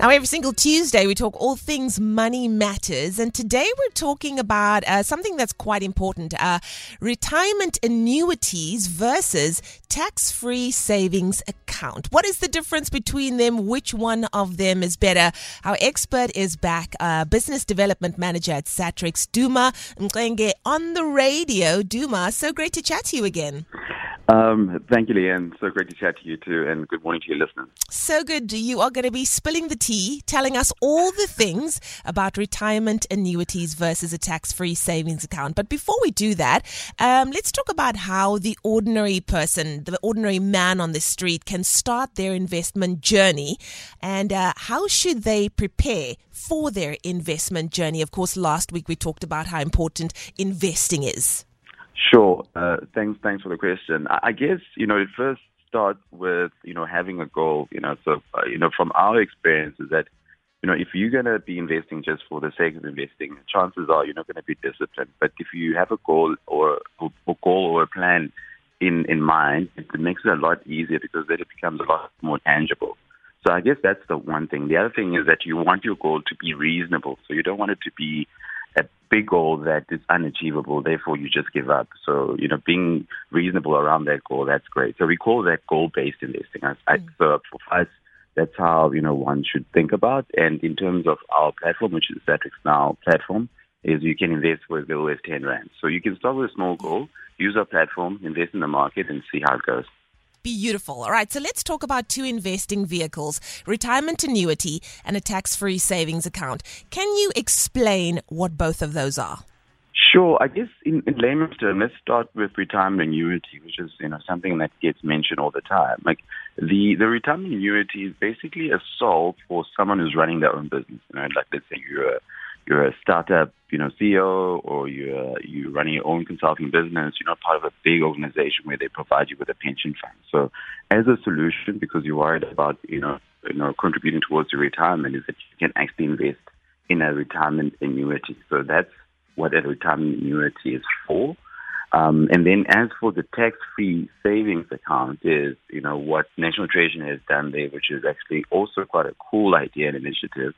Now, every single Tuesday, we talk all things money matters. And today we're talking about uh, something that's quite important uh, retirement annuities versus tax free savings account. What is the difference between them? Which one of them is better? Our expert is back, uh, business development manager at Satrix, Duma Mxenge, on the radio. Duma, so great to chat to you again. Um, thank you, Leigh-Anne. So great to chat to you too, and good morning to your listeners. So good. You are going to be spilling the tea, telling us all the things about retirement annuities versus a tax free savings account. But before we do that, um, let's talk about how the ordinary person, the ordinary man on the street, can start their investment journey and uh, how should they prepare for their investment journey. Of course, last week we talked about how important investing is. Sure. Uh, thanks. Thanks for the question. I, I guess you know it first starts with you know having a goal. You know, so uh, you know from our experience is that you know if you're to be investing just for the sake of investing, chances are you're not to be disciplined. But if you have a goal or a goal or a plan in in mind, it makes it a lot easier because then it becomes a lot more tangible. So I guess that's the one thing. The other thing is that you want your goal to be reasonable. So you don't want it to be a big goal that is unachievable, therefore you just give up. So, you know, being reasonable around that goal, that's great. So we call that goal-based investing. I, I, mm. so for us, that's how, you know, one should think about. And in terms of our platform, which is Satrix Now platform, is you can invest with as little as 10 Rand. So you can start with a small goal, use our platform, invest in the market, and see how it goes. Beautiful. All right, so let's talk about two investing vehicles retirement annuity and a tax free savings account. Can you explain what both of those are? Sure. I guess in, in layman's terms, let's start with retirement annuity, which is you know something that gets mentioned all the time. Like the the retirement annuity is basically a solve for someone who's running their own business. You know, like let's say you're a you're a startup, you know, CEO, or you're you're running your own consulting business. You're not part of a big organization where they provide you with a pension fund. So, as a solution, because you're worried about you know you know contributing towards your retirement, is that you can actually invest in a retirement annuity. So that's what a retirement annuity is for. Um, and then as for the tax-free savings account is, you know, what National Treasury has done there, which is actually also quite a cool idea and initiative,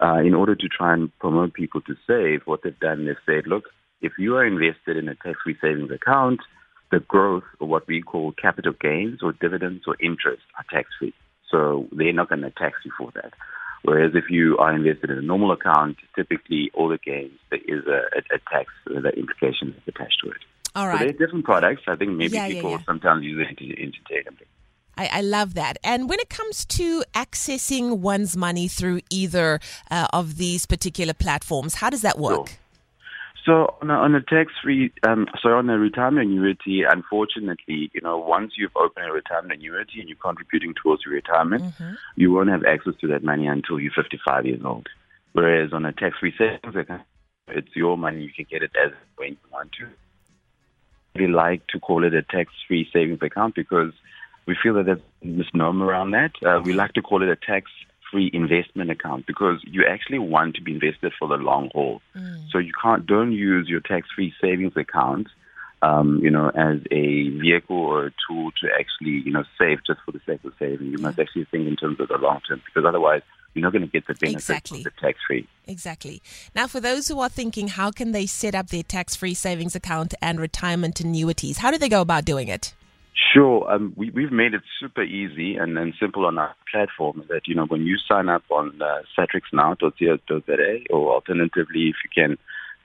uh, in order to try and promote people to save, what they've done is said, look, if you are invested in a tax-free savings account, the growth or what we call capital gains or dividends or interest are tax-free. So they're not going to tax you for that. Whereas if you are invested in a normal account, typically all the gains, there is a, a, a tax the implication is attached to it. All So right. they're different products. I think maybe Yeah, yeah, people yeah. sometimes use it interchangeably. I, I love that. And when it comes to accessing one's money through either uh, of these particular platforms, how does that work? Sure. So on a, on a tax-free, um, so on a retirement annuity, unfortunately, you know, once you've opened a retirement annuity and you're contributing towards your retirement, Mm-hmm. you won't have access to that money until you're 55 years old. Whereas on a tax-free savings account, it's your money. You can get it as when you want to. We like to call it a tax-free savings account because we feel that there's a misnomer around that. Uh, we like to call it a tax-free investment account because you actually want to be invested for the long haul. So you can't don't use your tax-free savings account, um, you know, as a vehicle or a tool to actually, you know, save just for the sake of saving. You must actually think in terms of the long term because otherwise you're not going to get the benefits Exactly. of the tax-free. Exactly. Now, for those who are thinking, how can they set up their tax free savings account and retirement annuities? How do they go about doing it? Sure. Um, we, we've made it super easy and, and simple on our platform that, you know, when you sign up on uh, satrixnow.co.za or alternatively, if you can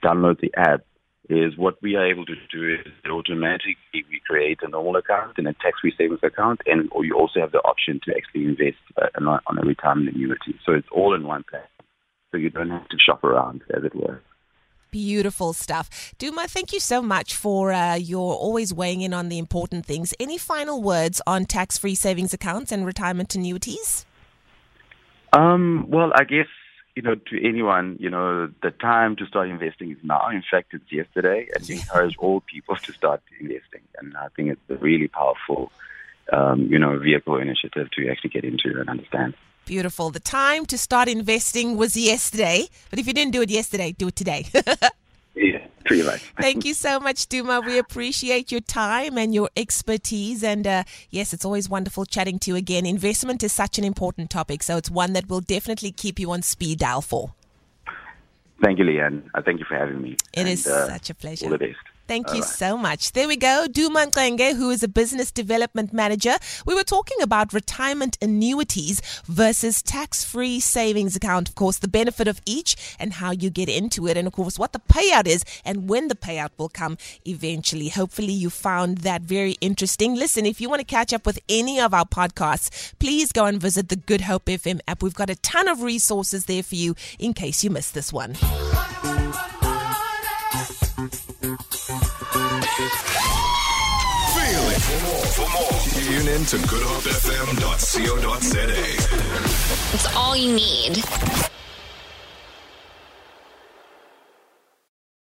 download the app, is what we are able to do is automatically we create a normal account and a tax-free savings account, and or you also have the option to actually invest uh, on a- retirement annuity. So it's all in one platform. So you don't have to shop around, as it were. Beautiful stuff. Duma, thank you so much for uh, your always weighing in on the important things. Any final words on tax free savings accounts and retirement annuities? Um, well, I guess, you know, to anyone, you know, the time to start investing is now. In fact, it's yesterday, and we encourage all people to start investing. And I think it's a really powerful, um, you know, vehicle initiative to actually get into and understand. Beautiful. The time to start investing was yesterday, but if you didn't do it yesterday, do it today. Yeah, pretty much. Thank you so much, Duma. We appreciate your time and your expertise. And uh, yes, it's always wonderful chatting to you again. Investment is such an important topic, so it's one that will definitely keep you on speed dial for. Thank you, Leigh-Anne. Uh, thank you for having me. It And, is uh, such a pleasure. All the best. Thank All you right. so much. There we go. Duma Mxenge, who is a business development manager. We were talking about retirement annuities versus tax free savings account. Of course, the benefit of each and how you get into it. And of course, what the payout is and when the payout will come eventually. Hopefully, you found that very interesting. Listen, if you want to catch up with any of our podcasts, please go and visit the Good Hope FM app. We've got a ton of resources there for you in case you missed this one. Feel it. For more, for more, tune in to goodhopefm.co.za. It's all you need.